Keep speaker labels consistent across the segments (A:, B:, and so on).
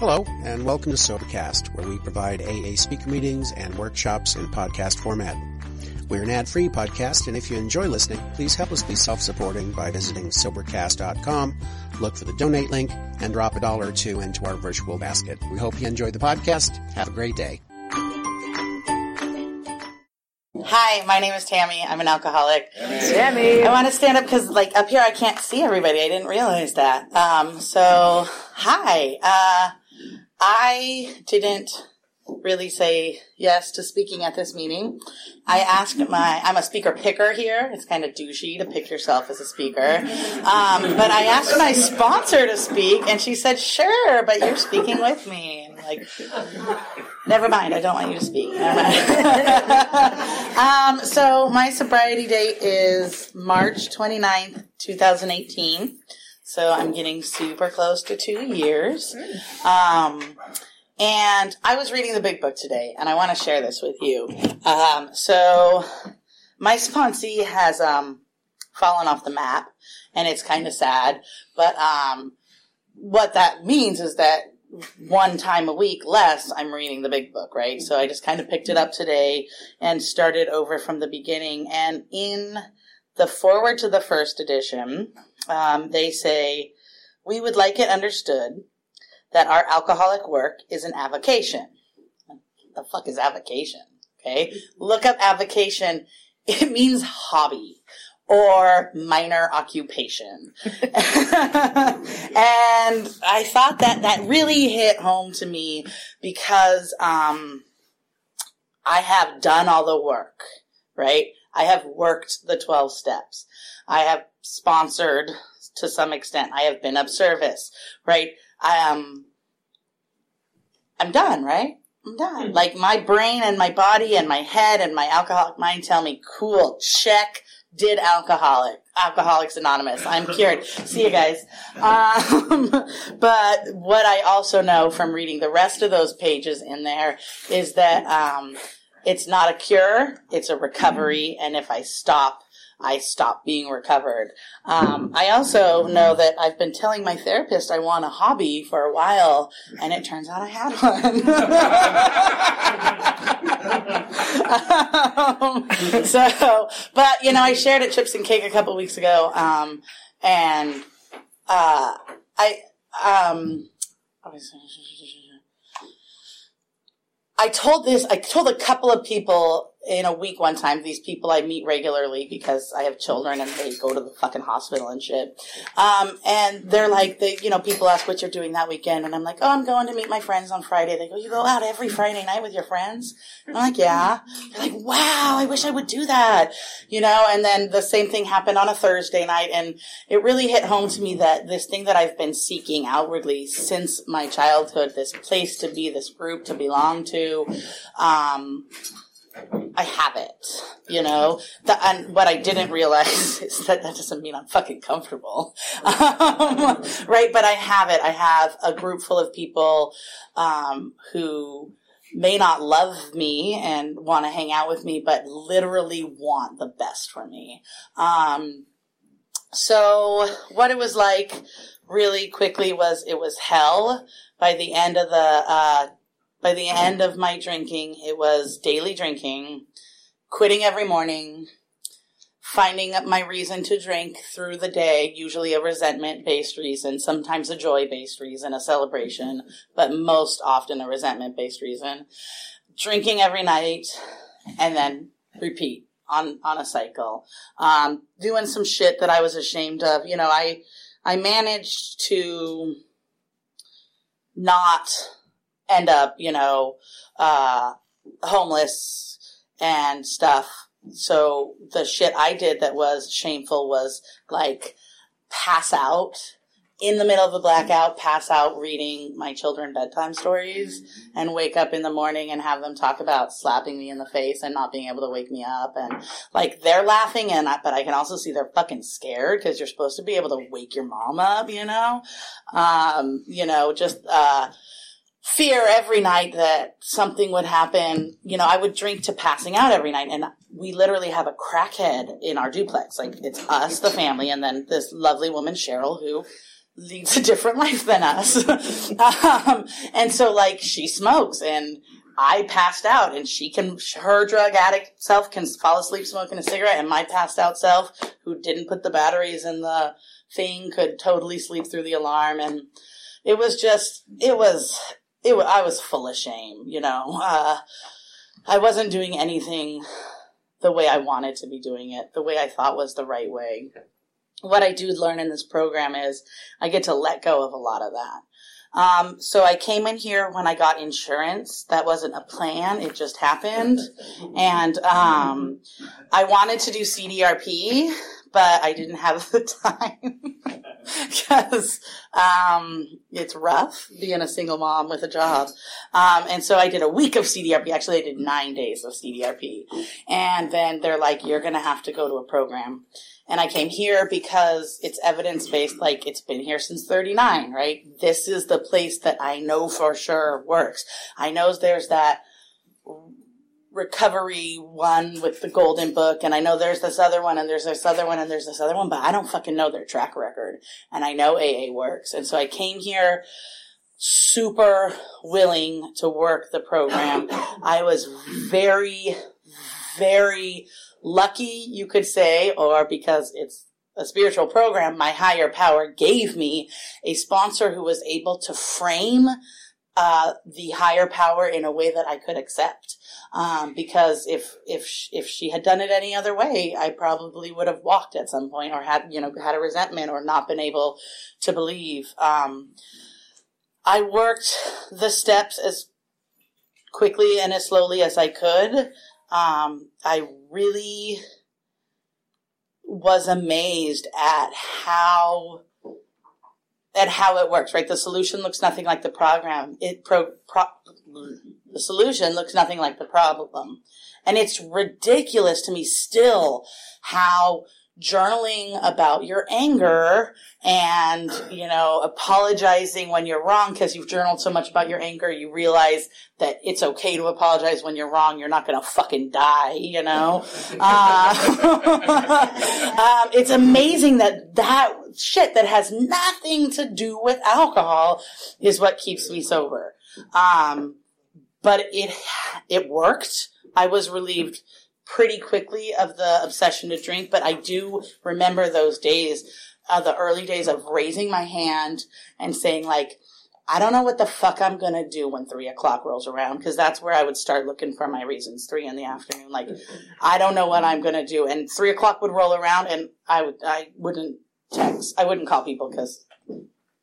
A: Hello, and welcome to Sobercast, where we provide AA speaker meetings and workshops in podcast format. We're an ad-free podcast, and if you enjoy listening, please help us be self-supporting by visiting Sobercast.com, look for the donate link, and drop a dollar or two into our virtual basket. We hope you enjoy the podcast. Have a great day.
B: Hi, my name is Tammy. I'm an alcoholic.
C: Tammy.
B: I want to stand up because, like, up here I can't see everybody. I didn't realize that. Um, so, hi. Uh, I didn't really say yes to speaking at this meeting. I asked my, I'm a speaker picker here. It's kind of douchey to pick yourself as a speaker. Um, but I asked my sponsor to speak and she said, sure, but you're speaking with me. And like, never mind. I don't want you to speak. um, so my sobriety date is March 29th, 2018. So I'm getting super close to two years. Um, and I was reading the big book today, and I want to share this with you. Um, so my sponsee has um, fallen off the map, and it's kind of sad. But um, what that means is that one time a week less, I'm reading the big book, right? So I just kind of picked it up today and started over from the beginning. And in the foreword to the first edition, um, they say, We would like it understood that our alcoholic work is an avocation. The fuck is avocation? Okay. Look up avocation. It means hobby or minor occupation. and I thought that that really hit home to me because, um, I have done all the work, right? I have worked the 12 steps. I have sponsored to some extent. I have been of service, right? I am, um, I'm done, right? I'm done. Like my brain and my body and my head and my alcoholic mind tell me, cool, check, did alcoholic, Alcoholics Anonymous. I'm cured. See you guys. Um, but what I also know from reading the rest of those pages in there is that, um, it's not a cure, it's a recovery. And if I stop, I stop being recovered. Um, I also know that I've been telling my therapist I want a hobby for a while, and it turns out I had one. um, so, but you know, I shared at Chips and Cake a couple weeks ago, um, and uh, I um, I told this, I told a couple of people in a week one time, these people I meet regularly because I have children and they go to the fucking hospital and shit. Um, and they're like, they, you know, people ask what you're doing that weekend. And I'm like, oh, I'm going to meet my friends on Friday. They go, you go out every Friday night with your friends? And I'm like, yeah. They're like, wow, I wish I would do that. You know, and then the same thing happened on a Thursday night. And it really hit home to me that this thing that I've been seeking outwardly since my childhood, this place to be, this group to belong to, um, I have it, you know. The, and what I didn't realize is that that doesn't mean I'm fucking comfortable, um, right? But I have it. I have a group full of people um, who may not love me and want to hang out with me, but literally want the best for me. Um, so what it was like really quickly was it was hell by the end of the uh, by the end of my drinking, it was daily drinking, quitting every morning, finding my reason to drink through the day, usually a resentment based reason, sometimes a joy based reason, a celebration, but most often a resentment based reason. Drinking every night and then repeat on, on a cycle. Um, doing some shit that I was ashamed of. You know, I, I managed to not end up, you know, uh, homeless and stuff. So the shit I did that was shameful was like pass out in the middle of a blackout, pass out reading my children bedtime stories and wake up in the morning and have them talk about slapping me in the face and not being able to wake me up. And like they're laughing and I, but I can also see they're fucking scared because you're supposed to be able to wake your mom up, you know? Um, you know, just, uh, fear every night that something would happen. You know, I would drink to passing out every night and we literally have a crackhead in our duplex. Like it's us, the family, and then this lovely woman, Cheryl, who leads a different life than us. um, and so like she smokes and I passed out and she can, her drug addict self can fall asleep smoking a cigarette and my passed out self who didn't put the batteries in the thing could totally sleep through the alarm. And it was just, it was, it I was full of shame, you know, uh, I wasn't doing anything the way I wanted to be doing it, the way I thought was the right way. What I do learn in this program is I get to let go of a lot of that. Um, so I came in here when I got insurance. That wasn't a plan; it just happened. And um, I wanted to do CDRP, but I didn't have the time because um, it's rough being a single mom with a job. Um, and so I did a week of CDRP. Actually, I did nine days of CDRP. And then they're like, you're going to have to go to a program. And I came here because it's evidence based, like it's been here since 39, right? This is the place that I know for sure works. I know there's that recovery one with the golden book and I know there's this other one and there's this other one and there's this other one, but I don't fucking know their track record. And I know AA works. And so I came here super willing to work the program. I was very, very lucky, you could say, or because it's a spiritual program, my higher power gave me a sponsor who was able to frame uh, the higher power in a way that I could accept. Um, because if if if she had done it any other way, I probably would have walked at some point, or had you know had a resentment, or not been able to believe. Um, I worked the steps as quickly and as slowly as I could. Um, I really was amazed at how at how it works, right? The solution looks nothing like the program. It pro, pro, the solution looks nothing like the problem. And it's ridiculous to me still how journaling about your anger and, you know, apologizing when you're wrong because you've journaled so much about your anger, you realize that it's okay to apologize when you're wrong. You're not going to fucking die, you know? Uh, um, it's amazing that that shit that has nothing to do with alcohol is what keeps me sober. Um, but it, it worked. I was relieved pretty quickly of the obsession to drink, but I do remember those days, uh, the early days of raising my hand and saying like, I don't know what the fuck I'm gonna do when three o'clock rolls around because that's where I would start looking for my reasons. Three in the afternoon, like I don't know what I'm gonna do, and three o'clock would roll around, and I would I wouldn't text, I wouldn't call people because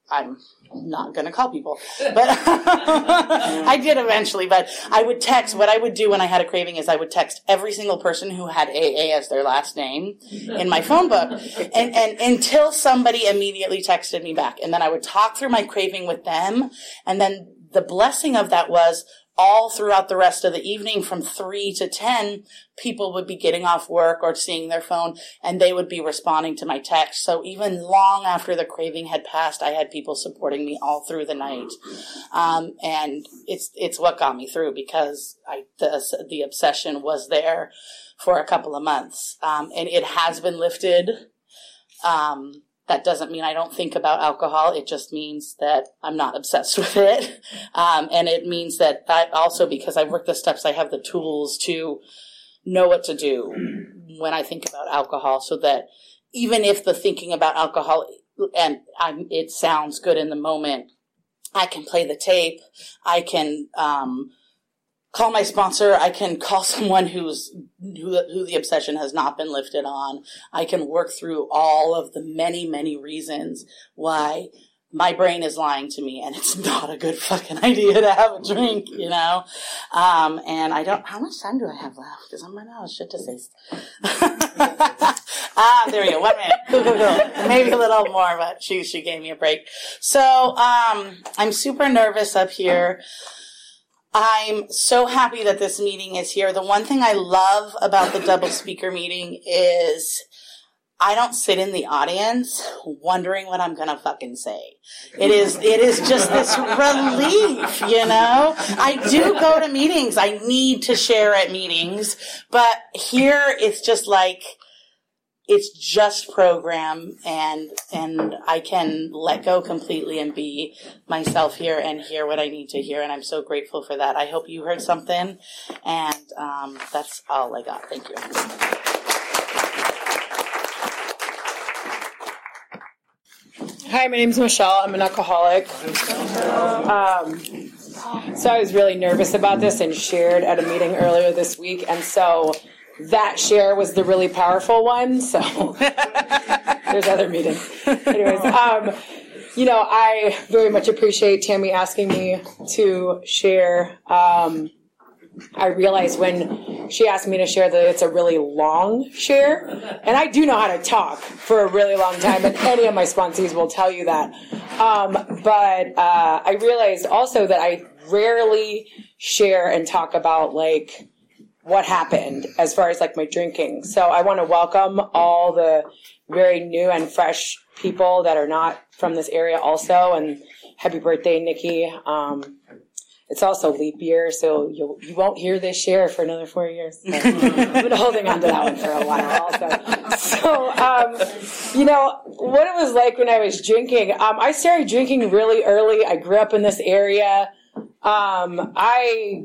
B: I'm not going to call people, but I did eventually. But I would text. What I would do when I had a craving is I would text every single person who had AA as their last name in my phone book, and and until somebody immediately texted me back, and then I would talk through my craving with them, and then the blessing of that was all throughout the rest of the evening from three to 10, people would be getting off work or seeing their phone and they would be responding to my text. So even long after the craving had passed, I had people supporting me all through the night. Um, and it's, it's what got me through because I, the, the obsession was there for a couple of months. Um, and it has been lifted. Um, that doesn't mean I don't think about alcohol. It just means that I'm not obsessed with it. Um, and it means that I also, because I've worked the steps, I have the tools to know what to do when I think about alcohol so that even if the thinking about alcohol and I'm, it sounds good in the moment, I can play the tape. I can, um, call my sponsor. I can call someone who's who, who the obsession has not been lifted on. I can work through all of the many, many reasons why my brain is lying to me and it's not a good fucking idea to have a drink, you know? Um, and I don't, how much time do I have left? Because I'm running out of shit to say. ah, there we go. One minute. Maybe a little more, but she, she gave me a break. So, um, I'm super nervous up here. I'm so happy that this meeting is here. The one thing I love about the double speaker meeting is I don't sit in the audience wondering what I'm gonna fucking say. It is, it is just this relief, you know? I do go to meetings. I need to share at meetings, but here it's just like, it's just program and and I can let go completely and be myself here and hear what I need to hear and I'm so grateful for that. I hope you heard something and um, that's all I got. Thank you.
C: Hi, my name is Michelle. I'm an alcoholic. Um, so I was really nervous about this and shared at a meeting earlier this week, and so that share was the really powerful one. So there's other meetings. Anyways, um, you know, I very much appreciate Tammy asking me to share. Um, I realized when she asked me to share that it's a really long share, and I do know how to talk for a really long time, and any of my sponsees will tell you that. Um, but uh, I realized also that I rarely share and talk about like what happened as far as like my drinking. So I want to welcome all the very new and fresh people that are not from this area also, and happy birthday, Nikki. Um, it's also leap year, so you you won't hear this year for another four years. So I've been holding on to that one for a while, also. So, um, you know what it was like when I was drinking. Um, I started drinking really early. I grew up in this area. Um, I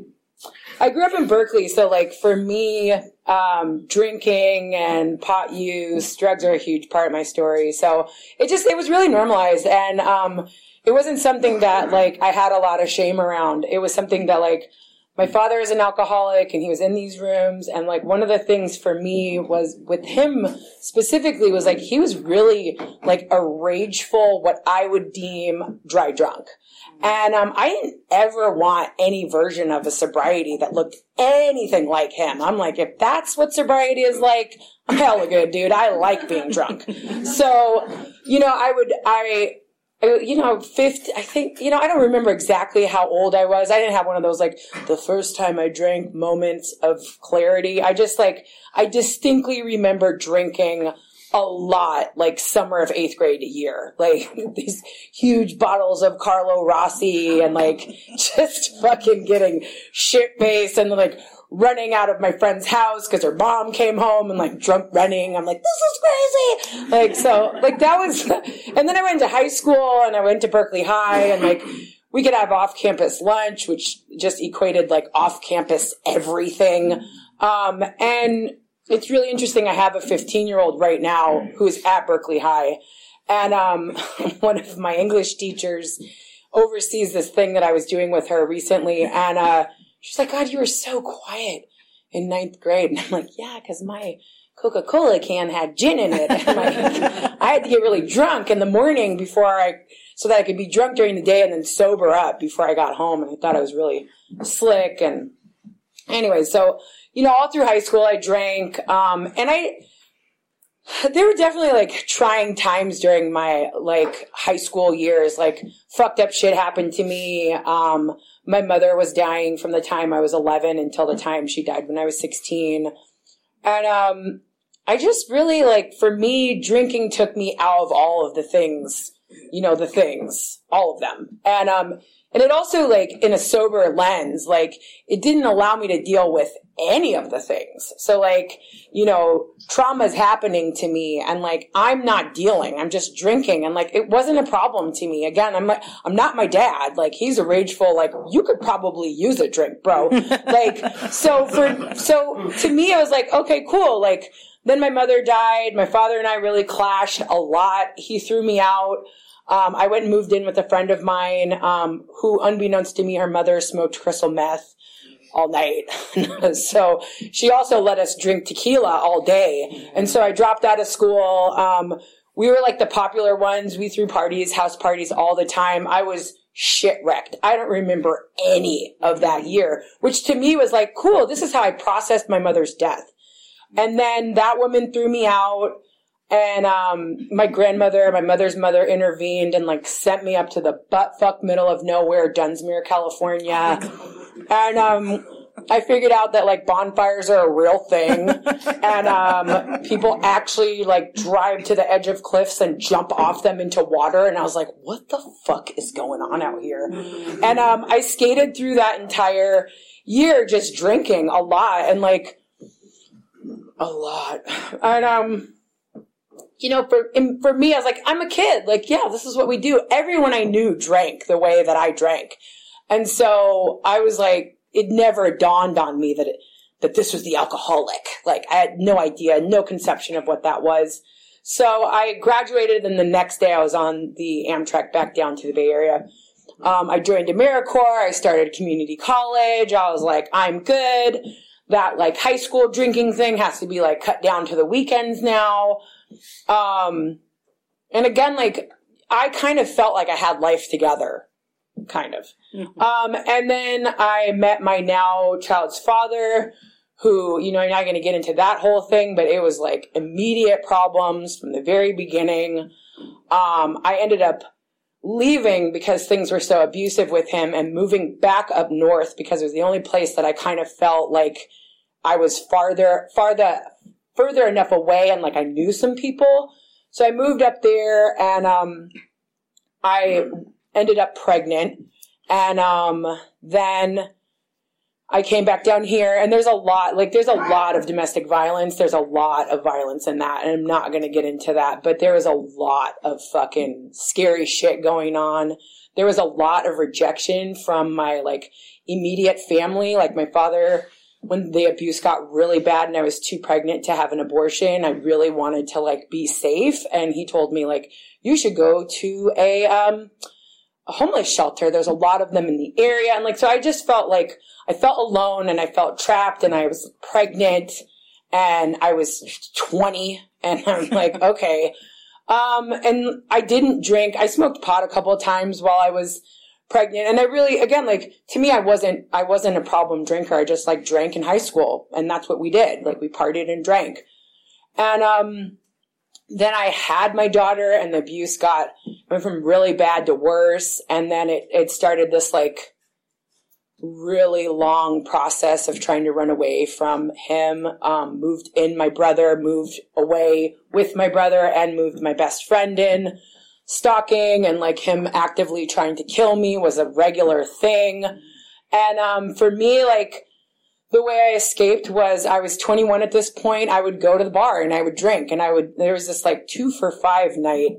C: I grew up in Berkeley, so like for me, um, drinking and pot use, drugs are a huge part of my story. So it just it was really normalized, and um, it wasn't something that like I had a lot of shame around. It was something that like my father is an alcoholic and he was in these rooms and like one of the things for me was with him specifically was like he was really like a rageful what I would deem dry drunk. And um, I didn't ever want any version of a sobriety that looked anything like him. I'm like, if that's what sobriety is like, I'm hella good, dude. I like being drunk. So, you know, I would, I, you know, 50, I think, you know, I don't remember exactly how old I was. I didn't have one of those, like, the first time I drank moments of clarity. I just, like, I distinctly remember drinking a lot, like, summer of eighth grade a year. Like, these huge bottles of Carlo Rossi and, like, just fucking getting shit faced and, like, running out of my friend's house because her mom came home and like drunk running. I'm like, this is crazy. Like, so, like that was, and then I went to high school and I went to Berkeley High and like, we could have off campus lunch, which just equated like off campus everything. Um, and it's really interesting. I have a 15 year old right now who is at Berkeley High. And, um, one of my English teachers oversees this thing that I was doing with her recently. And, uh, She's like, God, you were so quiet in ninth grade. And I'm like, yeah, because my Coca Cola can had gin in it. Like, I had to get really drunk in the morning before I, so that I could be drunk during the day and then sober up before I got home. And I thought I was really slick. And anyway, so, you know, all through high school, I drank. Um, and I, there were definitely like trying times during my like high school years. Like fucked up shit happened to me. Um, my mother was dying from the time I was 11 until the time she died when I was 16. And, um, I just really like, for me, drinking took me out of all of the things, you know, the things, all of them. And, um, and it also like in a sober lens, like it didn't allow me to deal with any of the things. So like, you know, trauma is happening to me and like I'm not dealing. I'm just drinking and like it wasn't a problem to me. Again, I'm like I'm not my dad. Like he's a rageful like you could probably use a drink, bro. like so for so to me I was like, okay, cool. Like then my mother died. My father and I really clashed a lot. He threw me out. Um, I went and moved in with a friend of mine um, who, unbeknownst to me, her mother smoked crystal meth all night. so she also let us drink tequila all day. And so I dropped out of school. Um, we were like the popular ones. We threw parties, house parties all the time. I was shit wrecked. I don't remember any of that year, which to me was like, cool. This is how I processed my mother's death. And then that woman threw me out. And um, my grandmother, my mother's mother, intervened and like sent me up to the butt fuck middle of nowhere, Dunsmuir, California. And um, I figured out that like bonfires are a real thing, and um, people actually like drive to the edge of cliffs and jump off them into water. And I was like, "What the fuck is going on out here?" And um, I skated through that entire year just drinking a lot and like a lot, and um you know, for for me, I was like, I'm a kid. Like, yeah, this is what we do. Everyone I knew drank the way that I drank, and so I was like, it never dawned on me that it, that this was the alcoholic. Like, I had no idea, no conception of what that was. So I graduated, and the next day I was on the Amtrak back down to the Bay Area. Um, I joined AmeriCorps. I started community college. I was like, I'm good. That like high school drinking thing has to be like cut down to the weekends now. Um, and again, like I kind of felt like I had life together, kind of. Mm-hmm. Um, and then I met my now child's father, who, you know, I'm not going to get into that whole thing, but it was like immediate problems from the very beginning. Um, I ended up leaving because things were so abusive with him and moving back up north because it was the only place that I kind of felt like I was farther, farther, further enough away and like I knew some people. So I moved up there and, um, I ended up pregnant and, um, then I came back down here and there's a lot, like there's a lot of domestic violence. There's a lot of violence in that. And I'm not going to get into that, but there was a lot of fucking scary shit going on. There was a lot of rejection from my like immediate family. Like my father, when the abuse got really bad and I was too pregnant to have an abortion, I really wanted to like be safe. And he told me like, you should go to a, um, a homeless shelter. There's a lot of them in the area. And like, so I just felt like I felt alone and I felt trapped and I was pregnant and I was 20 and I'm like, okay. Um, and I didn't drink. I smoked pot a couple of times while I was pregnant. And I really, again, like to me, I wasn't, I wasn't a problem drinker. I just like drank in high school and that's what we did. Like we partied and drank. And, um, then I had my daughter and the abuse got, went from really bad to worse. And then it, it started this like really long process of trying to run away from him. Um, moved in my brother, moved away with my brother and moved my best friend in stalking and like him actively trying to kill me was a regular thing. And um, for me, like the way I escaped was I was 21 at this point. I would go to the bar and I would drink, and I would. There was this like two for five night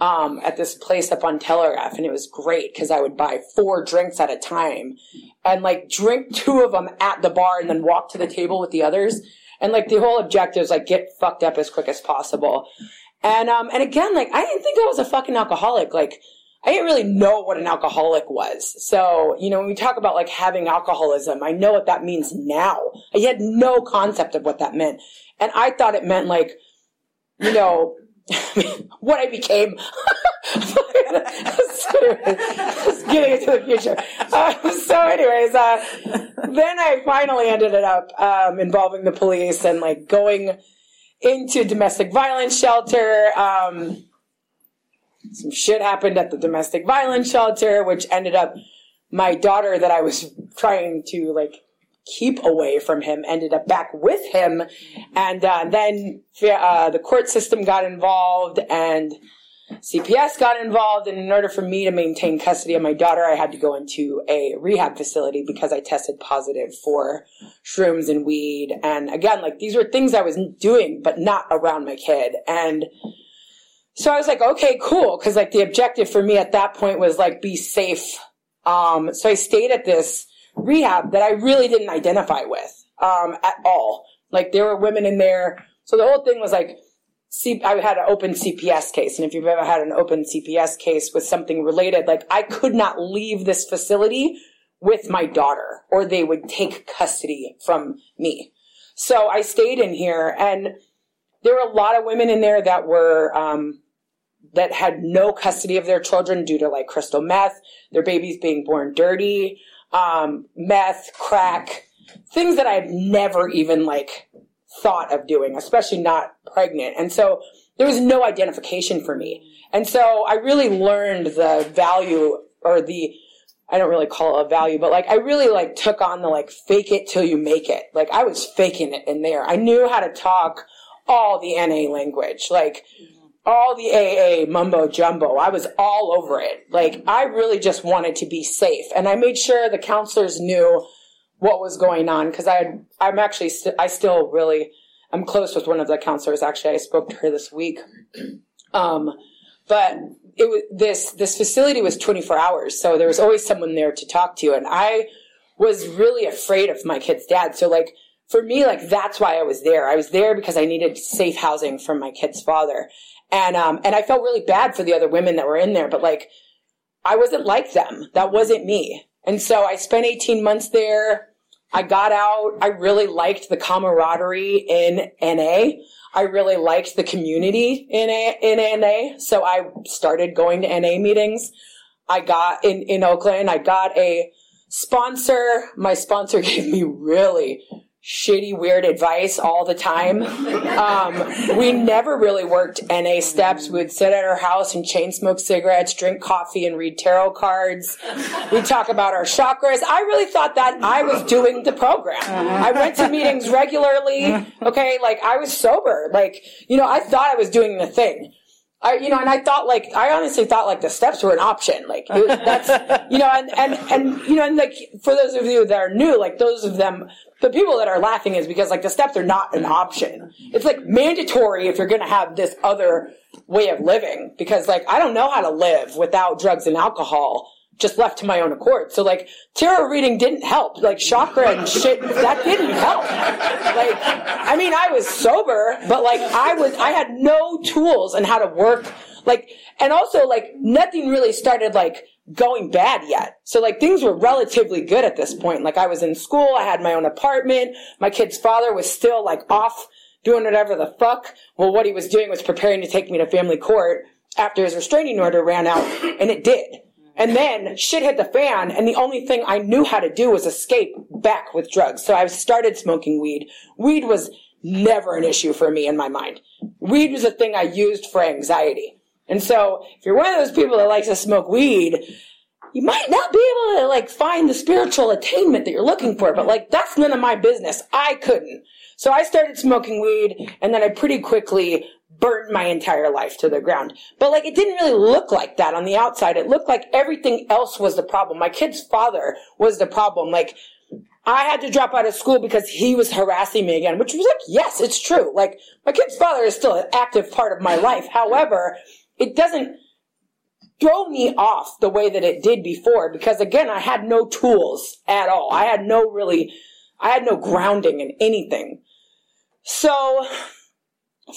C: um, at this place up on Telegraph, and it was great because I would buy four drinks at a time and like drink two of them at the bar and then walk to the table with the others. And like the whole objective is like get fucked up as quick as possible. And, um, and again, like, I didn't think I was a fucking alcoholic. Like, I didn't really know what an alcoholic was. So, you know, when we talk about like having alcoholism, I know what that means now. I had no concept of what that meant. And I thought it meant like, you know, what I became. Just getting into the future. Uh, so, anyways, uh, then I finally ended it up um, involving the police and like going into domestic violence shelter. Um, some shit happened at the domestic violence shelter, which ended up my daughter that I was trying to like keep away from him ended up back with him, and uh, then uh, the court system got involved and. CPS got involved, and in order for me to maintain custody of my daughter, I had to go into a rehab facility because I tested positive for shrooms and weed. And again, like these were things I was doing, but not around my kid. And so I was like, okay, cool. Cause like the objective for me at that point was like be safe. Um, so I stayed at this rehab that I really didn't identify with, um, at all. Like there were women in there. So the whole thing was like, C- I had an open CPS case. And if you've ever had an open CPS case with something related, like I could not leave this facility with my daughter or they would take custody from me. So I stayed in here and there were a lot of women in there that were, um, that had no custody of their children due to like crystal meth, their babies being born dirty, um, meth, crack, things that I've never even like thought of doing, especially not pregnant. And so there was no identification for me. And so I really learned the value or the, I don't really call it a value, but like I really like took on the like fake it till you make it. Like I was faking it in there. I knew how to talk all the NA language. Like all the AA mumbo jumbo. I was all over it. Like I really just wanted to be safe, and I made sure the counselors knew what was going on because I had, I'm actually st- I still really I'm close with one of the counselors. Actually, I spoke to her this week. Um, but it was this this facility was 24 hours, so there was always someone there to talk to, and I was really afraid of my kid's dad. So like for me, like that's why I was there. I was there because I needed safe housing from my kid's father, and um, and I felt really bad for the other women that were in there, but like I wasn't like them. That wasn't me. And so I spent 18 months there. I got out. I really liked the camaraderie in NA. I really liked the community in, A- in NA. So I started going to NA meetings. I got in, in Oakland, I got a sponsor. My sponsor gave me really shitty, weird advice all the time. Um, we never really worked NA steps. We would sit at our house and chain smoke cigarettes, drink coffee, and read tarot cards. We'd talk about our chakras. I really thought that I was doing the program. I went to meetings regularly. Okay, like I was sober. Like, you know, I thought I was doing the thing. I, you know, and I thought like, I honestly thought like the steps were an option. Like, it was, that's, you know, and, and, and, you know, and like, for those of you that are new, like those of them, the people that are laughing is because like the steps are not an option. It's like mandatory if you're going to have this other way of living because like, I don't know how to live without drugs and alcohol just left to my own accord. So like tarot reading didn't help. Like chakra and shit, that didn't help. Like, I mean, I was sober, but like I was, I had no tools on how to work. Like, and also like nothing really started like going bad yet. So like things were relatively good at this point. Like I was in school, I had my own apartment, my kid's father was still like off doing whatever the fuck. Well, what he was doing was preparing to take me to family court after his restraining order ran out, and it did. And then shit hit the fan, and the only thing I knew how to do was escape back with drugs. So I started smoking weed. Weed was never an issue for me in my mind. Weed was a thing I used for anxiety. And so if you're one of those people that likes to smoke weed, you might not be able to like find the spiritual attainment that you're looking for, but like that's none of my business. I couldn't. So I started smoking weed and then I pretty quickly burnt my entire life to the ground. But like it didn't really look like that on the outside. It looked like everything else was the problem. My kid's father was the problem. Like I had to drop out of school because he was harassing me again, which was like, yes, it's true. Like my kid's father is still an active part of my life. However, it doesn't throw me off the way that it did before because again, I had no tools at all. I had no really, I had no grounding in anything. So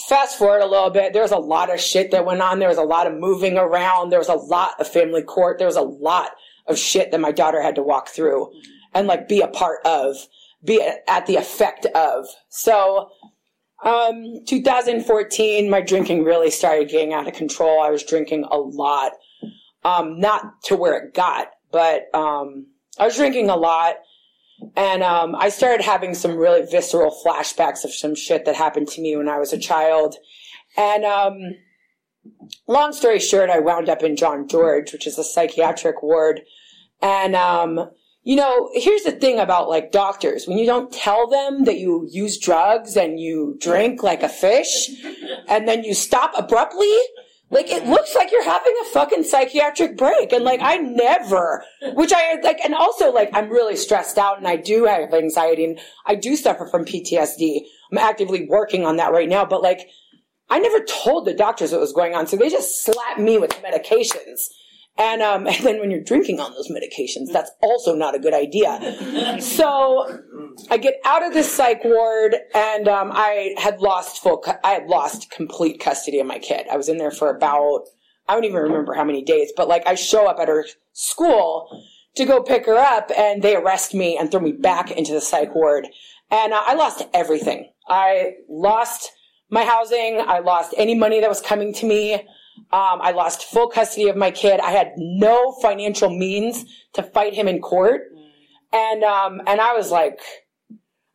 C: fast forward a little bit, there was a lot of shit that went on. There was a lot of moving around. There was a lot of family court. There was a lot of shit that my daughter had to walk through and like be a part of, be at the effect of. So, um, 2014, my drinking really started getting out of control. I was drinking a lot. Um, not to where it got, but, um, I was drinking a lot. And um, I started having some really visceral flashbacks of some shit that happened to me when I was a child. And um, long story short, I wound up in John George, which is a psychiatric ward. And, um, you know, here's the thing about like doctors. When you don't tell them that you use drugs and you drink like a fish and then you stop abruptly, like it looks like you're having a fucking psychiatric break. And like I never, which I like, and also like I'm really stressed out and I do have anxiety and I do suffer from PTSD. I'm actively working on that right now, but like I never told the doctors what was going on. So they just slapped me with medications. And, um, and then when you're drinking on those medications, that's also not a good idea. So I get out of the psych ward and, um, I had lost full, cu- I had lost complete custody of my kid. I was in there for about, I don't even remember how many days, but like I show up at her school to go pick her up and they arrest me and throw me back into the psych ward. And uh, I lost everything. I lost my housing. I lost any money that was coming to me. Um, I lost full custody of my kid. I had no financial means to fight him in court. And, um, and I was like,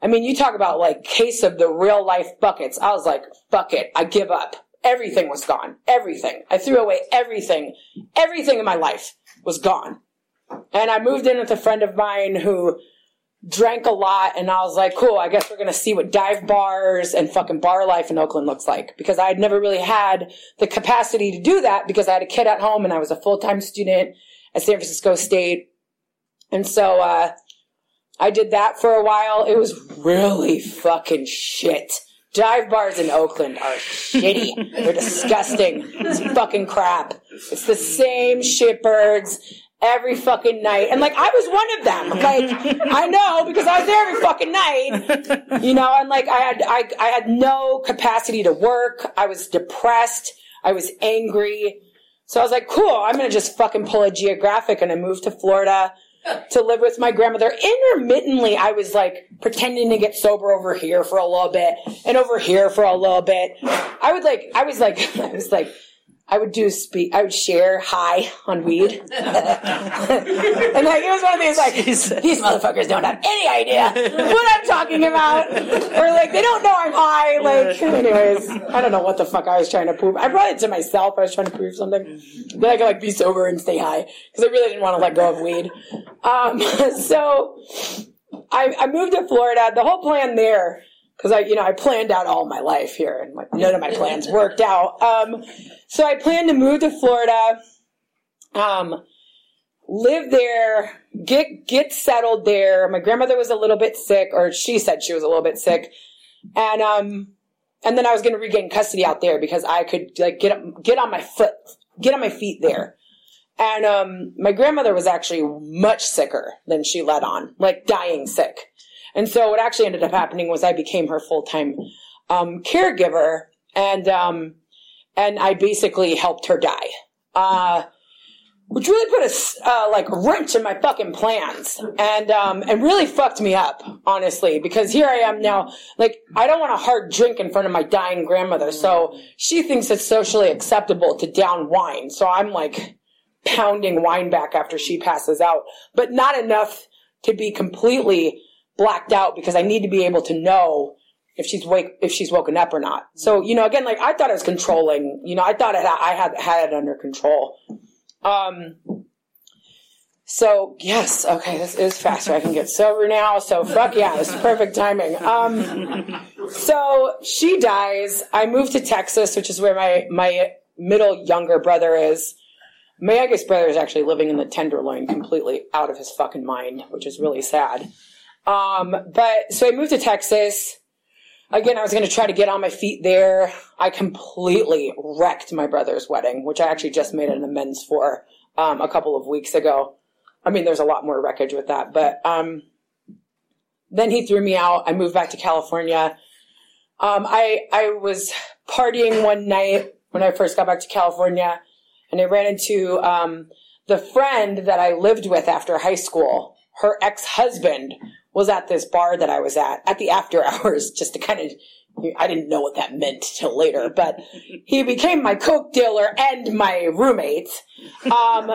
C: I mean, you talk about like case of the real life buckets. I was like, fuck it. I give up. Everything was gone. Everything. I threw away everything. Everything in my life was gone. And I moved in with a friend of mine who drank a lot and I was like, cool, I guess we're gonna see what dive bars and fucking bar life in Oakland looks like. Because I had never really had the capacity to do that because I had a kid at home and I was a full-time student at San Francisco State. And so, uh, I did that for a while. It was really fucking shit Dive bars in Oakland are shitty. They're disgusting. It's fucking crap. It's the same shitbirds every fucking night. And like I was one of them. Like I know because I was there every fucking night. You know, and like I had I I had no capacity to work. I was depressed. I was angry. So I was like, cool, I'm gonna just fucking pull a geographic and I moved to Florida to live with my grandmother. Intermittently, I was like pretending to get sober over here for a little bit and over here for a little bit. I would like, I was like, I was like, I would do speak. I would share high on weed, and like it was one of these like these motherfuckers don't have any idea what I'm talking about, or like they don't know I'm high. Like, anyways, I don't know what the fuck I was trying to prove. I brought it to myself. I was trying to prove something that I could like be sober and stay high because I really didn't want to let go of weed. Um, so I, I moved to Florida. The whole plan there because I, you know, I planned out all my life here, and like none of my plans worked out. Um, so I planned to move to Florida, um, live there, get get settled there. My grandmother was a little bit sick, or she said she was a little bit sick, and um, and then I was going to regain custody out there because I could like get get on my foot, get on my feet there. And um, my grandmother was actually much sicker than she let on, like dying sick. And so what actually ended up happening was I became her full time um, caregiver, and um, and I basically helped her die. Uh, which really put a uh, like wrench in my fucking plans, and um, and really fucked me up, honestly, because here I am now. Like I don't want a hard drink in front of my dying grandmother, so she thinks it's socially acceptable to down wine. So I'm like pounding wine back after she passes out, but not enough to be completely blacked out because I need to be able to know if she's wake if she's woken up or not. So you know, again, like I thought I was controlling. You know, I thought I had had it under control. Um. So yes, okay, this is faster. I can get sober now. So fuck yeah, this is perfect timing. Um. So she dies. I move to Texas, which is where my my middle younger brother is. My youngest brother is actually living in the Tenderloin, completely out of his fucking mind, which is really sad. Um, but so I moved to Texas. Again, I was going to try to get on my feet there. I completely wrecked my brother's wedding, which I actually just made an amends for um, a couple of weeks ago. I mean, there's a lot more wreckage with that, but um, then he threw me out. I moved back to California. Um, I I was partying one night when I first got back to California, and I ran into um, the friend that I lived with after high school. Her ex husband was at this bar that I was at at the after hours just to kind of I didn't know what that meant till later, but he became my coke dealer and my roommate. Um,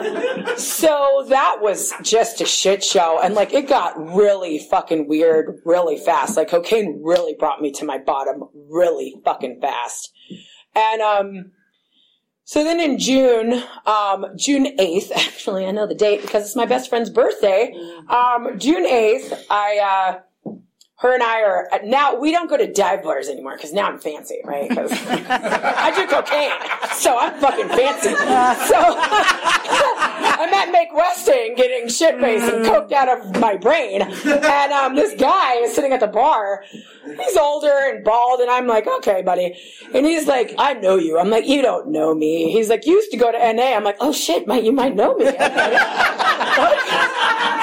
C: so that was just a shit show. And like, it got really fucking weird really fast. Like, cocaine really brought me to my bottom really fucking fast. And, um, so then in June, um, June 8th, actually, I know the date because it's my best friend's birthday. Um, June 8th, I, uh, her and I are now we don't go to dive bars anymore because now I'm fancy, right? Because I do cocaine, so I'm fucking fancy. So I'm at Make Westing getting shit faced and coked out of my brain, and um, this guy is sitting at the bar. He's older and bald, and I'm like, okay, buddy. And he's like, I know you. I'm like, you don't know me. He's like, you used to go to NA. I'm like, oh shit, mate, you might know me.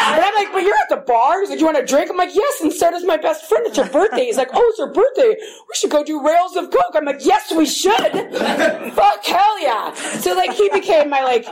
C: And I'm like, but you're at the bar. He's like, you want a drink? I'm like, yes, and so does my best friend. It's her birthday. He's like, oh, it's her birthday. We should go do rails of coke. I'm like, yes, we should. Fuck, hell yeah. So like, he became my like,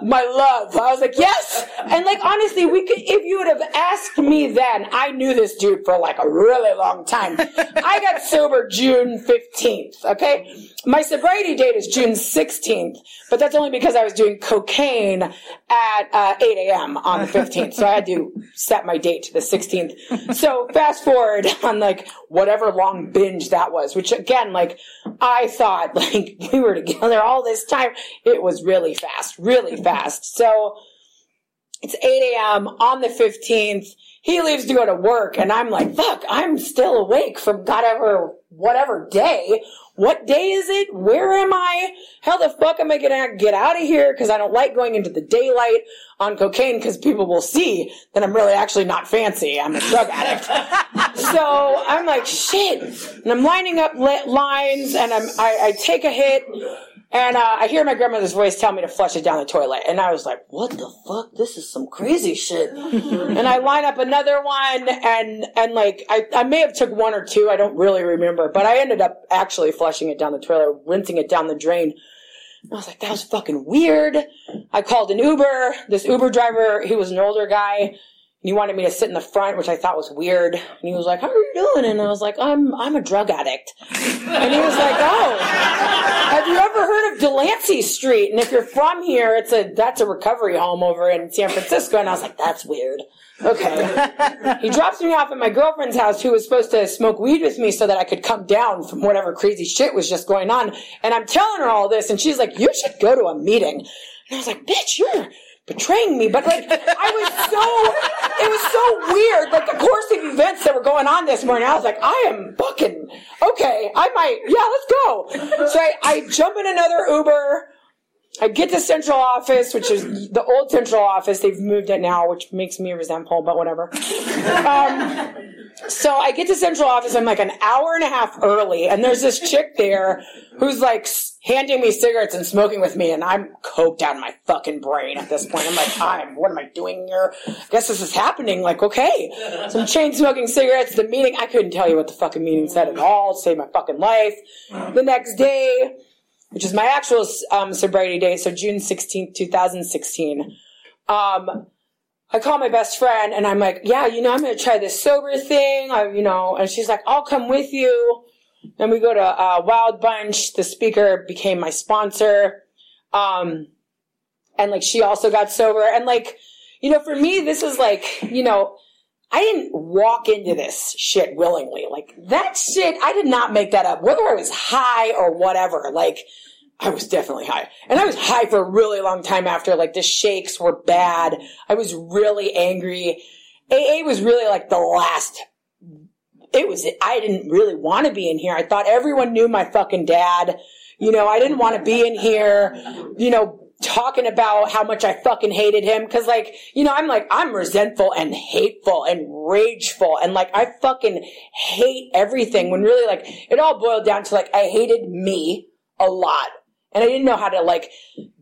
C: my love. I was like, yes. And like, honestly, we could, if you would have asked me then, I knew this dude for like a really long time. I got sober June 15th. Okay. My sobriety date is June 16th, but that's only because I was doing cocaine at uh, 8 a.m. on the 15th. So I had to set my date to the 16th. So fast forward on like whatever long binge that was, which again, like I thought like we were together all this time. It was really fast, really fast. So it's 8 a.m. on the 15th. He leaves to go to work and I'm like, fuck, I'm still awake from whatever, whatever day. What day is it? Where am I? How the fuck am I gonna get out of here? Cause I don't like going into the daylight on cocaine because people will see that I'm really actually not fancy. I'm a drug addict. so I'm like, shit. And I'm lining up lines and I'm, I, I take a hit and uh, I hear my grandmother's voice tell me to flush it down the toilet. And I was like, what the fuck? This is some crazy shit. and I line up another one and, and like, I, I may have took one or two. I don't really remember, but I ended up actually flushing it down the toilet, rinsing it down the drain. I was like, that was fucking weird. I called an Uber. This Uber driver, he was an older guy he wanted me to sit in the front, which I thought was weird. And he was like, "How are you doing?" And I was like, "I'm I'm a drug addict." And he was like, "Oh, have you ever heard of Delancey Street? And if you're from here, it's a that's a recovery home over in San Francisco." And I was like, "That's weird." Okay. he drops me off at my girlfriend's house, who was supposed to smoke weed with me so that I could come down from whatever crazy shit was just going on. And I'm telling her all this, and she's like, "You should go to a meeting." And I was like, "Bitch, you're." Betraying me. But like, I was so, it was so weird. Like the course of events that were going on this morning, I was like, I am fucking, okay, I might, yeah, let's go. So I, I jump in another Uber. I get to central office, which is the old central office. They've moved it now, which makes me resentful, but whatever. Um, so I get to central office. I'm like an hour and a half early, and there's this chick there who's like handing me cigarettes and smoking with me, and I'm coked out of my fucking brain at this point. I'm like, I'm, what am I doing here? I guess this is happening. Like, okay. So I'm chain smoking cigarettes. The meeting, I couldn't tell you what the fucking meeting said at all. Saved my fucking life. The next day, which is my actual um, sobriety date, so June 16th, 2016. Um, I call my best friend and I'm like, yeah, you know, I'm going to try this sober thing. I, you know, and she's like, I'll come with you. Then we go to uh, Wild Bunch. The speaker became my sponsor. Um, and like she also got sober. And like, you know, for me, this is like, you know, I didn't walk into this shit willingly. Like that shit, I did not make that up. Whether I was high or whatever, like I was definitely high. And I was high for a really long time after, like the shakes were bad. I was really angry. AA was really like the last it was, I didn't really want to be in here. I thought everyone knew my fucking dad. You know, I didn't want to be in here, you know, talking about how much I fucking hated him. Cause like, you know, I'm like, I'm resentful and hateful and rageful and like, I fucking hate everything when really like, it all boiled down to like, I hated me a lot. And I didn't know how to like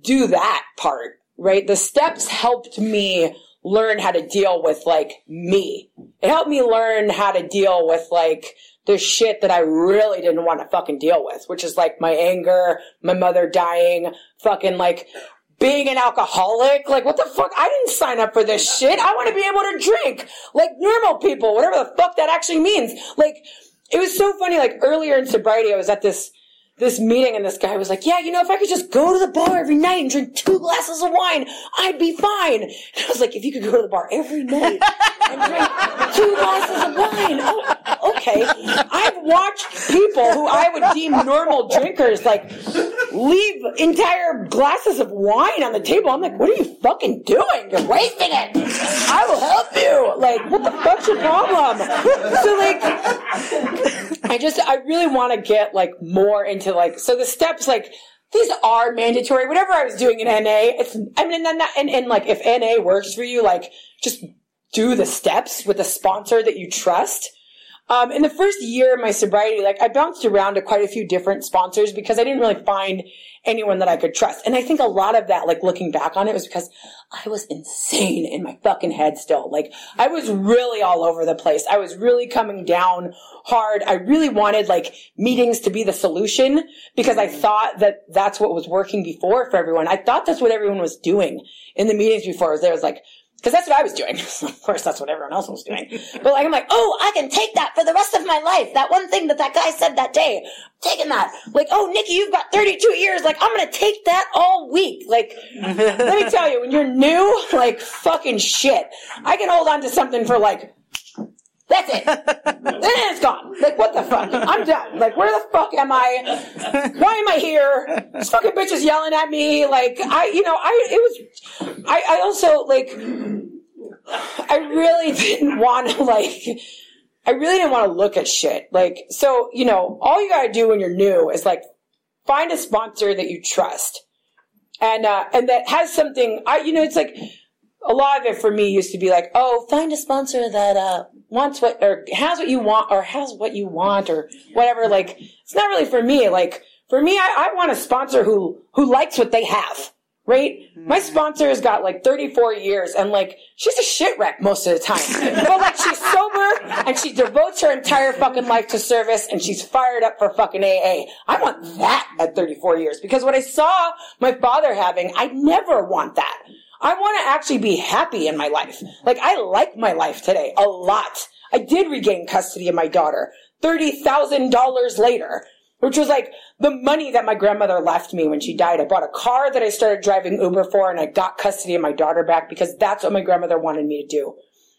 C: do that part, right? The steps helped me learn how to deal with like me. It helped me learn how to deal with like the shit that I really didn't want to fucking deal with, which is like my anger, my mother dying, fucking like being an alcoholic. Like what the fuck? I didn't sign up for this shit. I want to be able to drink like normal people, whatever the fuck that actually means. Like it was so funny. Like earlier in sobriety, I was at this this meeting and this guy was like, yeah, you know, if I could just go to the bar every night and drink two glasses of wine, I'd be fine. And I was like, if you could go to the bar every night and drink two glasses of wine, oh, okay. I've watched people who I would deem normal drinkers like leave entire glasses of wine on the table. I'm like, what are you fucking doing? You're wasting it. I will help you. Like, what the fuck's your problem? So like, I just, I really want to get like more into like, so the steps, like, these are mandatory. Whatever I was doing in NA, it's, I mean, and, and, and like, if NA works for you, like, just do the steps with a sponsor that you trust. Um, in the first year of my sobriety, like I bounced around to quite a few different sponsors because I didn't really find anyone that I could trust. And I think a lot of that, like looking back on it, was because I was insane in my fucking head still. Like I was really all over the place. I was really coming down hard. I really wanted like meetings to be the solution because I thought that that's what was working before for everyone. I thought that's what everyone was doing in the meetings before. There was like, because that's what I was doing. of course, that's what everyone else was doing. But like, I'm like, oh, I can take that for the rest of my life. That one thing that that guy said that day, I'm taking that. Like, oh, Nikki, you've got 32 years. Like, I'm gonna take that all week. Like, let me tell you, when you're new, like, fucking shit. I can hold on to something for like that's it. then it's gone. Like, what the fuck? I'm done. Like, where the fuck am I? Why am I here? This fucking bitch is yelling at me. Like, I, you know, I, it was, I, I also, like, I really didn't want to, like, I really didn't want to look at shit. Like, so, you know, all you gotta do when you're new is like find a sponsor that you trust. And, uh, and that has something, I, you know, it's like, a lot of it for me used to be like, oh, find a sponsor that, uh, wants what, or has what you want, or has what you want, or whatever. Like, it's not really for me. Like, for me, I, I want a sponsor who, who likes what they have right? My mm. sponsor has got like 34 years and like she's a shit wreck most of the time. but like she's sober and she devotes her entire fucking life to service and she's fired up for fucking AA. I want that at 34 years because what I saw my father having, I never want that. I want to actually be happy in my life. Like I like my life today a lot. I did regain custody of my daughter $30,000 later which was like the money that my grandmother left me when she died. I bought a car that I started driving Uber for and I got custody of my daughter back because that's what my grandmother wanted me to do.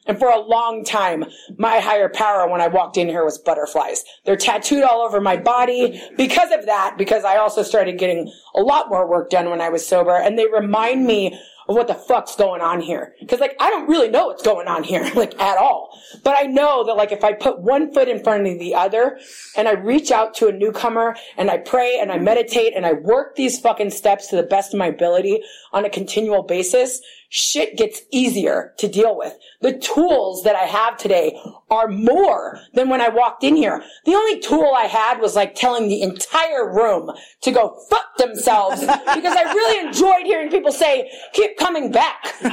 C: And for a long time, my higher power when I walked in here was butterflies. They're tattooed all over my body because of that, because I also started getting a lot more work done when I was sober. And they remind me of what the fuck's going on here. Cause like, I don't really know what's going on here, like at all. But I know that like if I put one foot in front of the other and I reach out to a newcomer and I pray and I meditate and I work these fucking steps to the best of my ability on a continual basis, shit gets easier to deal with. The tools that I have today are more than when I walked in here. The only tool I had was like telling the entire room to go fuck themselves because I really enjoyed hearing people say, keep coming back.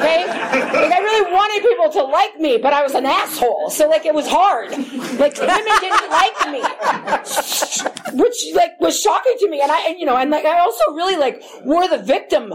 C: Okay? Like I really wanted people to like me, but I was an asshole. So like it was hard. Like women didn't like me. Which like was shocking to me. And I, and, you know, and like I also really like wore the victim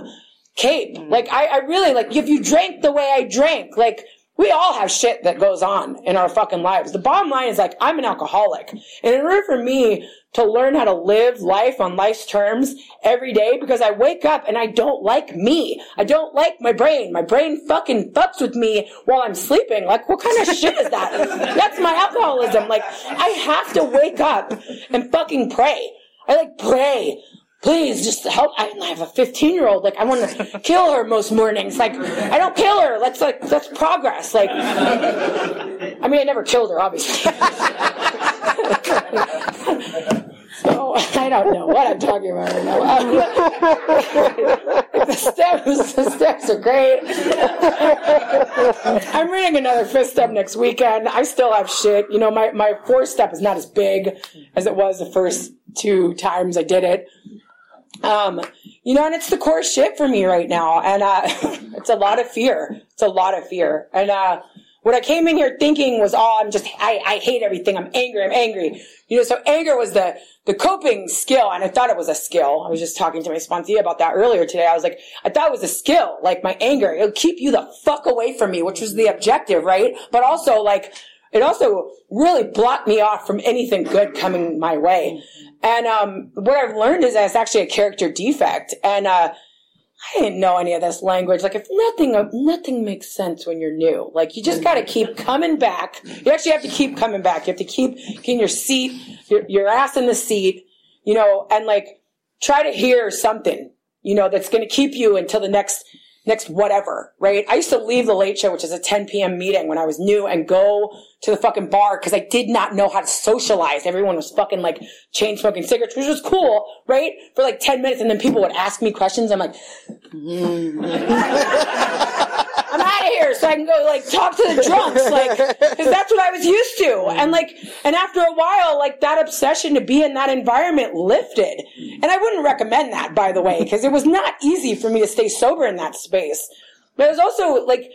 C: cape. Mm. Like I, I really like if you drank the way I drank, like we all have shit that goes on in our fucking lives. The bottom line is like I'm an alcoholic. And in order for me to learn how to live life on life's terms every day because I wake up and I don't like me. I don't like my brain. My brain fucking fucks with me while I'm sleeping. Like what kind of shit is that? That's my alcoholism. Like I have to wake up and fucking pray. I like pray please just help. I have a 15 year old. Like, I want to kill her most mornings. Like, I don't kill her. Let's like, let's progress. Like, I mean, I never killed her, obviously. so I don't know what I'm talking about right now. Um, the steps, the steps are great. I'm reading another fifth step next weekend. I still have shit. You know, my, my fourth step is not as big as it was the first two times I did it. Um, you know, and it's the core shit for me right now. And, uh, it's a lot of fear. It's a lot of fear. And, uh, what I came in here thinking was, oh, I'm just, I, I hate everything. I'm angry. I'm angry. You know, so anger was the, the coping skill. And I thought it was a skill. I was just talking to my sponsee about that earlier today. I was like, I thought it was a skill. Like my anger, it'll keep you the fuck away from me, which was the objective, right? But also like, it also really blocked me off from anything good coming my way. And um, what I've learned is that it's actually a character defect. And uh, I didn't know any of this language. Like, if nothing, nothing makes sense when you're new. Like, you just got to keep coming back. You actually have to keep coming back. You have to keep getting your seat, your, your ass in the seat, you know, and like try to hear something, you know, that's going to keep you until the next next whatever, right? I used to leave the late show, which is a 10 p.m. meeting when I was new and go to the fucking bar because I did not know how to socialize. Everyone was fucking like chain smoking cigarettes, which was cool, right? For like 10 minutes. And then people would ask me questions. I'm like, mm. I'm out of here so I can go like talk to the drunks, like, cause that's what I was used to. And like, and after a while, like that obsession to be in that environment lifted. And I wouldn't recommend that, by the way, because it was not easy for me to stay sober in that space. But it was also like,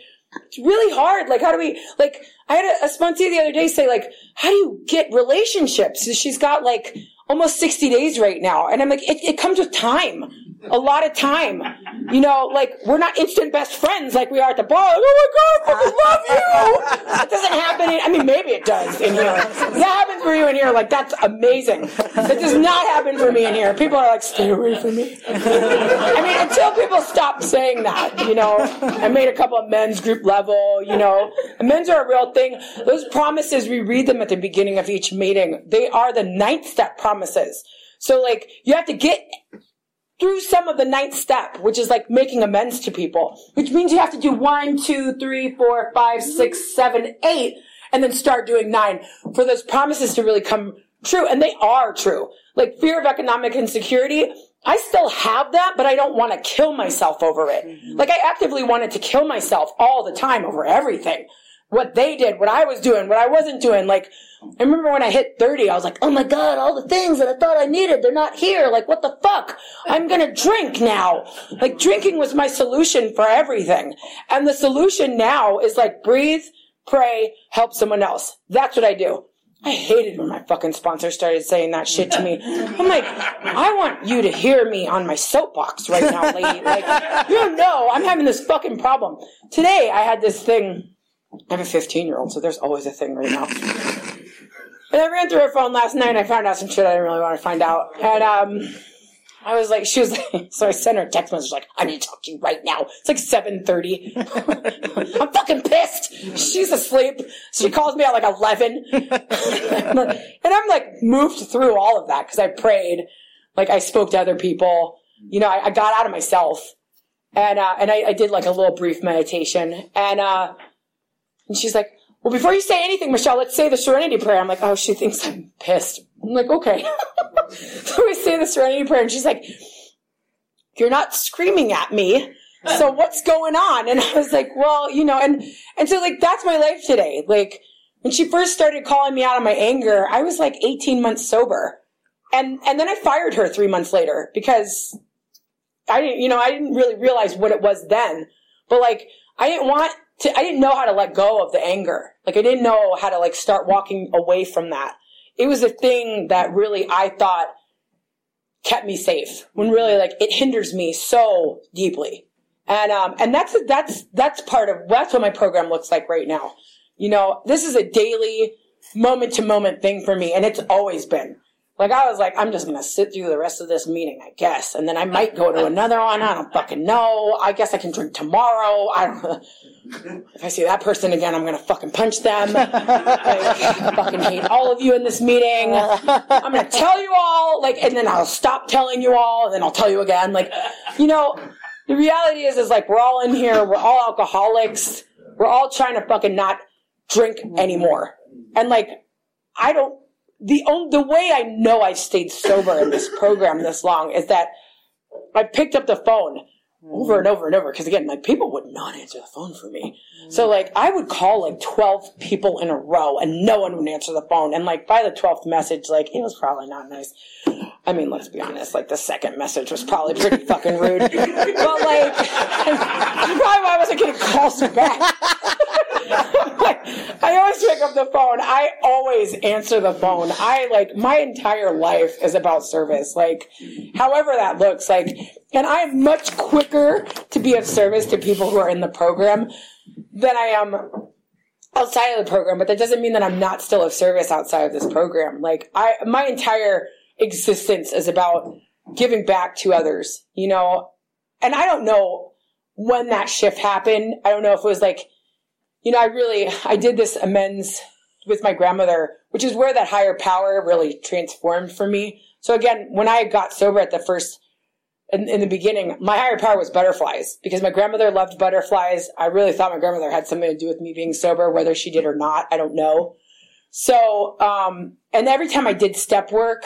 C: it's really hard. Like, how do we, like, I had a, a sponsee the other day say, like, how do you get relationships? She's got like almost 60 days right now. And I'm like, it, it comes with time a lot of time. You know, like we're not instant best friends like we are at the bar. Like, oh my god, I fucking love you. That doesn't happen. In, I mean, maybe it does in here. That happens for you in here. Like that's amazing. That does not happen for me in here. People are like, stay away from me. I mean, until people stop saying that. You know, I made a couple of men's group level. You know, men's are a real thing. Those promises we read them at the beginning of each meeting. They are the ninth step promises. So like you have to get through some of the ninth step, which is like making amends to people, which means you have to do one, two, three, four, five, six, seven, eight. and then start doing nine for those promises to really come true. And they are true. Like fear of economic insecurity, I still have that, but I don't want to kill myself over it. Mm-hmm. Like I actively wanted to kill myself all the time over everything. What they did, what I was doing, what I wasn't doing. Like, I remember when I hit 30, I was like, oh my God, all the things that I thought I needed, they're not here. Like, what the fuck? I'm gonna drink now. Like, drinking was my solution for everything. And the solution now is like, breathe, pray, help someone else. That's what I do. I hated when my fucking sponsor started saying that shit to me. I'm like, I want you to hear me on my soapbox right now, lady. Like, you know, I'm having this fucking problem. Today, I had this thing. I have a 15 year old, so there's always a thing right now. And I ran through her phone last night and I found out some shit I didn't really want to find out. And, um, I was like, she was like, so I sent her a text message like, I need to talk to you right now. It's like 7.30. I'm fucking pissed. She's asleep. She calls me at like 11. and I'm like moved through all of that because I prayed. Like I spoke to other people. You know, I, I got out of myself. And, uh, and I, I did like a little brief meditation. And, uh, and she's like, well, before you say anything, Michelle, let's say the serenity prayer. I'm like, oh, she thinks I'm pissed. I'm like, okay. so we say the serenity prayer and she's like, you're not screaming at me. So what's going on? And I was like, well, you know, and, and so like, that's my life today. Like, when she first started calling me out on my anger, I was like 18 months sober. And, and then I fired her three months later because I didn't, you know, I didn't really realize what it was then. But like, I didn't want to, I didn't know how to let go of the anger. Like, I didn't know how to like start walking away from that. It was a thing that really I thought kept me safe when really like it hinders me so deeply. And, um, and that's, that's, that's part of, that's what my program looks like right now. You know, this is a daily moment to moment thing for me. And it's always been like, I was like, I'm just to sit through the rest of this meeting, I guess. And then I might go to another one. I don't fucking know. I guess I can drink tomorrow. I don't, if I see that person again, I'm gonna fucking punch them. like, I fucking hate all of you in this meeting. I'm gonna tell you all, like, and then I'll stop telling you all, and then I'll tell you again. Like, you know, the reality is, is like, we're all in here, we're all alcoholics, we're all trying to fucking not drink anymore. And like, I don't, the only, the way I know I stayed sober in this program this long is that I picked up the phone over and over and over because again like people would not answer the phone for me. So like i would call like 12 people in a row and no one would answer the phone. And like by the 12th message like it was probably not nice. I mean let's be honest like the second message was probably pretty fucking rude. But like probably why i wasn't getting calls back like, I always pick up the phone. I always answer the phone. I like my entire life is about service. Like, however that looks. Like, and I'm much quicker to be of service to people who are in the program than I am outside of the program. But that doesn't mean that I'm not still of service outside of this program. Like, I my entire existence is about giving back to others. You know, and I don't know when that shift happened. I don't know if it was like you know, I really, I did this amends with my grandmother, which is where that higher power really transformed for me. So again, when I got sober at the first, in, in, the beginning, my higher power was butterflies because my grandmother loved butterflies. I really thought my grandmother had something to do with me being sober, whether she did or not, I don't know. So, um, and every time I did step work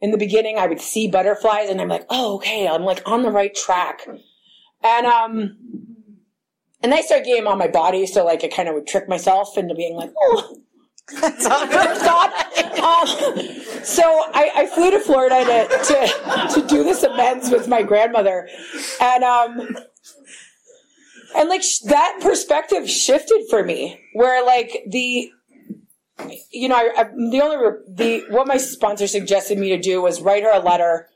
C: in the beginning, I would see butterflies and I'm like, oh, okay, I'm like on the right track. And, um, and I started getting them on my body, so like I kind of would trick myself into being like, oh. That's um, so I, I, flew to Florida to, to, to do this amends with my grandmother, and um, and like sh- that perspective shifted for me, where like the you know I, I, the only re- the what my sponsor suggested me to do was write her a letter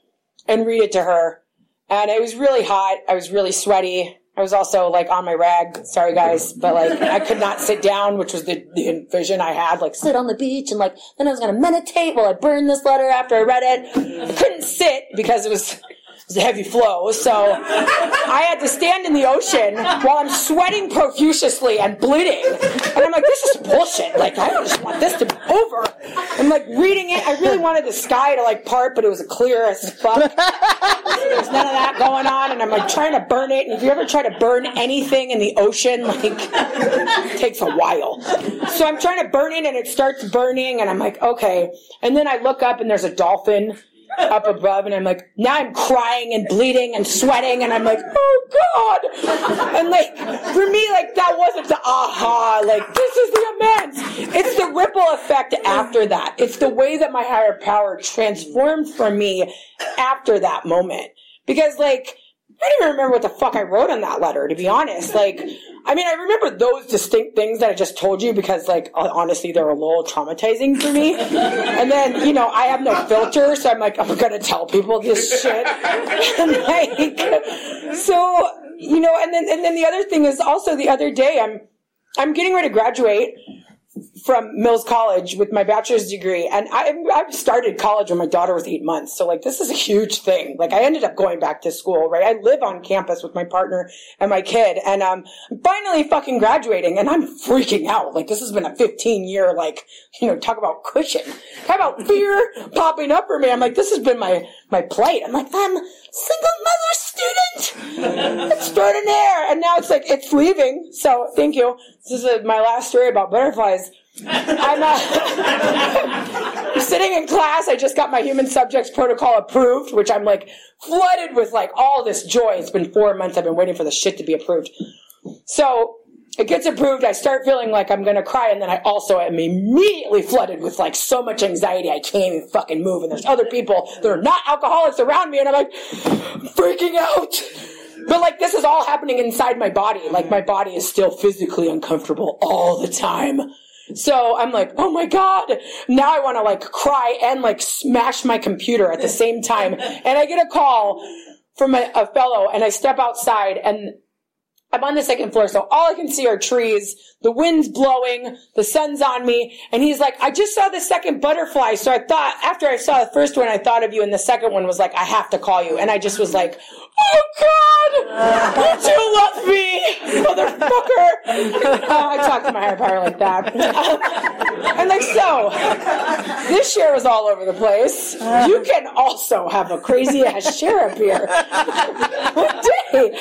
C: and read it to her, and it was really hot. I was really sweaty. I was also like on my rag. Sorry guys, but like I could not sit down, which was the, the vision I had. Like sit on the beach and like then I was gonna meditate while I burned this letter after I read it. I couldn't sit because it was was a heavy flow. So I had to stand in the ocean while I'm sweating profusely and bleeding. And I'm like, this is bullshit. Like, I just want this to be over. I'm like reading it. I really wanted the sky to like part, but it was clear as fuck. There's none of that going on. And I'm like trying to burn it. And if you ever try to burn anything in the ocean, like, it takes a while. So I'm trying to burn it and it starts burning. And I'm like, okay. And then I look up and there's a dolphin up above and I'm like, now I'm crying and bleeding and sweating and I'm like, oh God. And like, for me, like that wasn't the aha, like this is the amends. It's the ripple effect after that. It's the way that my higher power transformed for me after that moment. Because like, I don't even remember what the fuck I wrote on that letter, to be honest. Like, I mean, I remember those distinct things that I just told you because, like, honestly, they were a little traumatizing for me. And then, you know, I have no filter, so I'm like, I'm gonna tell people this shit. like, so, you know, and then, and then the other thing is also the other day, I'm, I'm getting ready to graduate from Mills College with my bachelor's degree. And I, I started college when my daughter was eight months. So like, this is a huge thing. Like I ended up going back to school, right? I live on campus with my partner and my kid. And, um, I'm finally fucking graduating and I'm freaking out. Like this has been a 15 year, like, you know, talk about cushion. Talk about fear popping up for me. I'm like, this has been my, my plight. I'm like, I'm single mother student extraordinaire. And now it's like, it's leaving. So thank you. This is my last story about butterflies. I'm, uh, I'm sitting in class. I just got my human subjects protocol approved, which I'm like flooded with like all this joy. It's been four months. I've been waiting for the shit to be approved. So it gets approved. I start feeling like I'm going to cry. And then I also am immediately flooded with like so much anxiety. I can't even fucking move. And there's other people that are not alcoholics around me. And I'm like freaking out. But like this is all happening inside my body. Like my body is still physically uncomfortable all the time. So I'm like, oh my God. Now I want to like cry and like smash my computer at the same time. And I get a call from a, a fellow and I step outside and I'm on the second floor, so all I can see are trees. The wind's blowing, the sun's on me, and he's like, I just saw the second butterfly. So I thought, after I saw the first one, I thought of you, and the second one was like, I have to call you. And I just was like, oh God, you two love me, motherfucker. I talk to my higher power like that. and like, so, this share is all over the place. You can also have a crazy ass share up here. Day,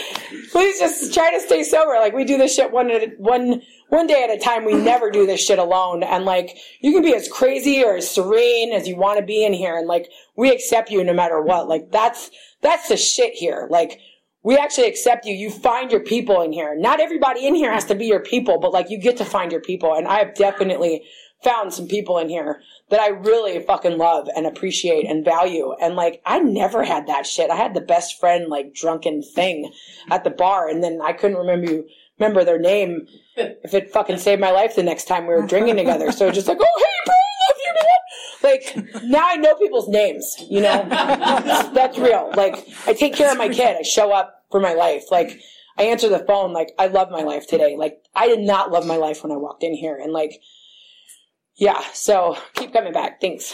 C: please just try to stay sober. Like we do this shit one at one one day at a time. We never do this shit alone. And like you can be as crazy or as serene as you want to be in here, and like we accept you no matter what. Like that's that's the shit here. Like we actually accept you. You find your people in here. Not everybody in here has to be your people, but like you get to find your people. And I have definitely found some people in here that I really fucking love and appreciate and value. And like, I never had that shit. I had the best friend, like drunken thing at the bar. And then I couldn't remember you, remember their name if it fucking saved my life the next time we were drinking together. So just like, oh, hey, bro, I love you, man. Like now I know people's names, you know, that's real. Like I take care of my kid. I show up for my life. Like I answer the phone. Like I love my life today. Like I did not love my life when I walked in here. And like, yeah, so keep coming back. Thanks.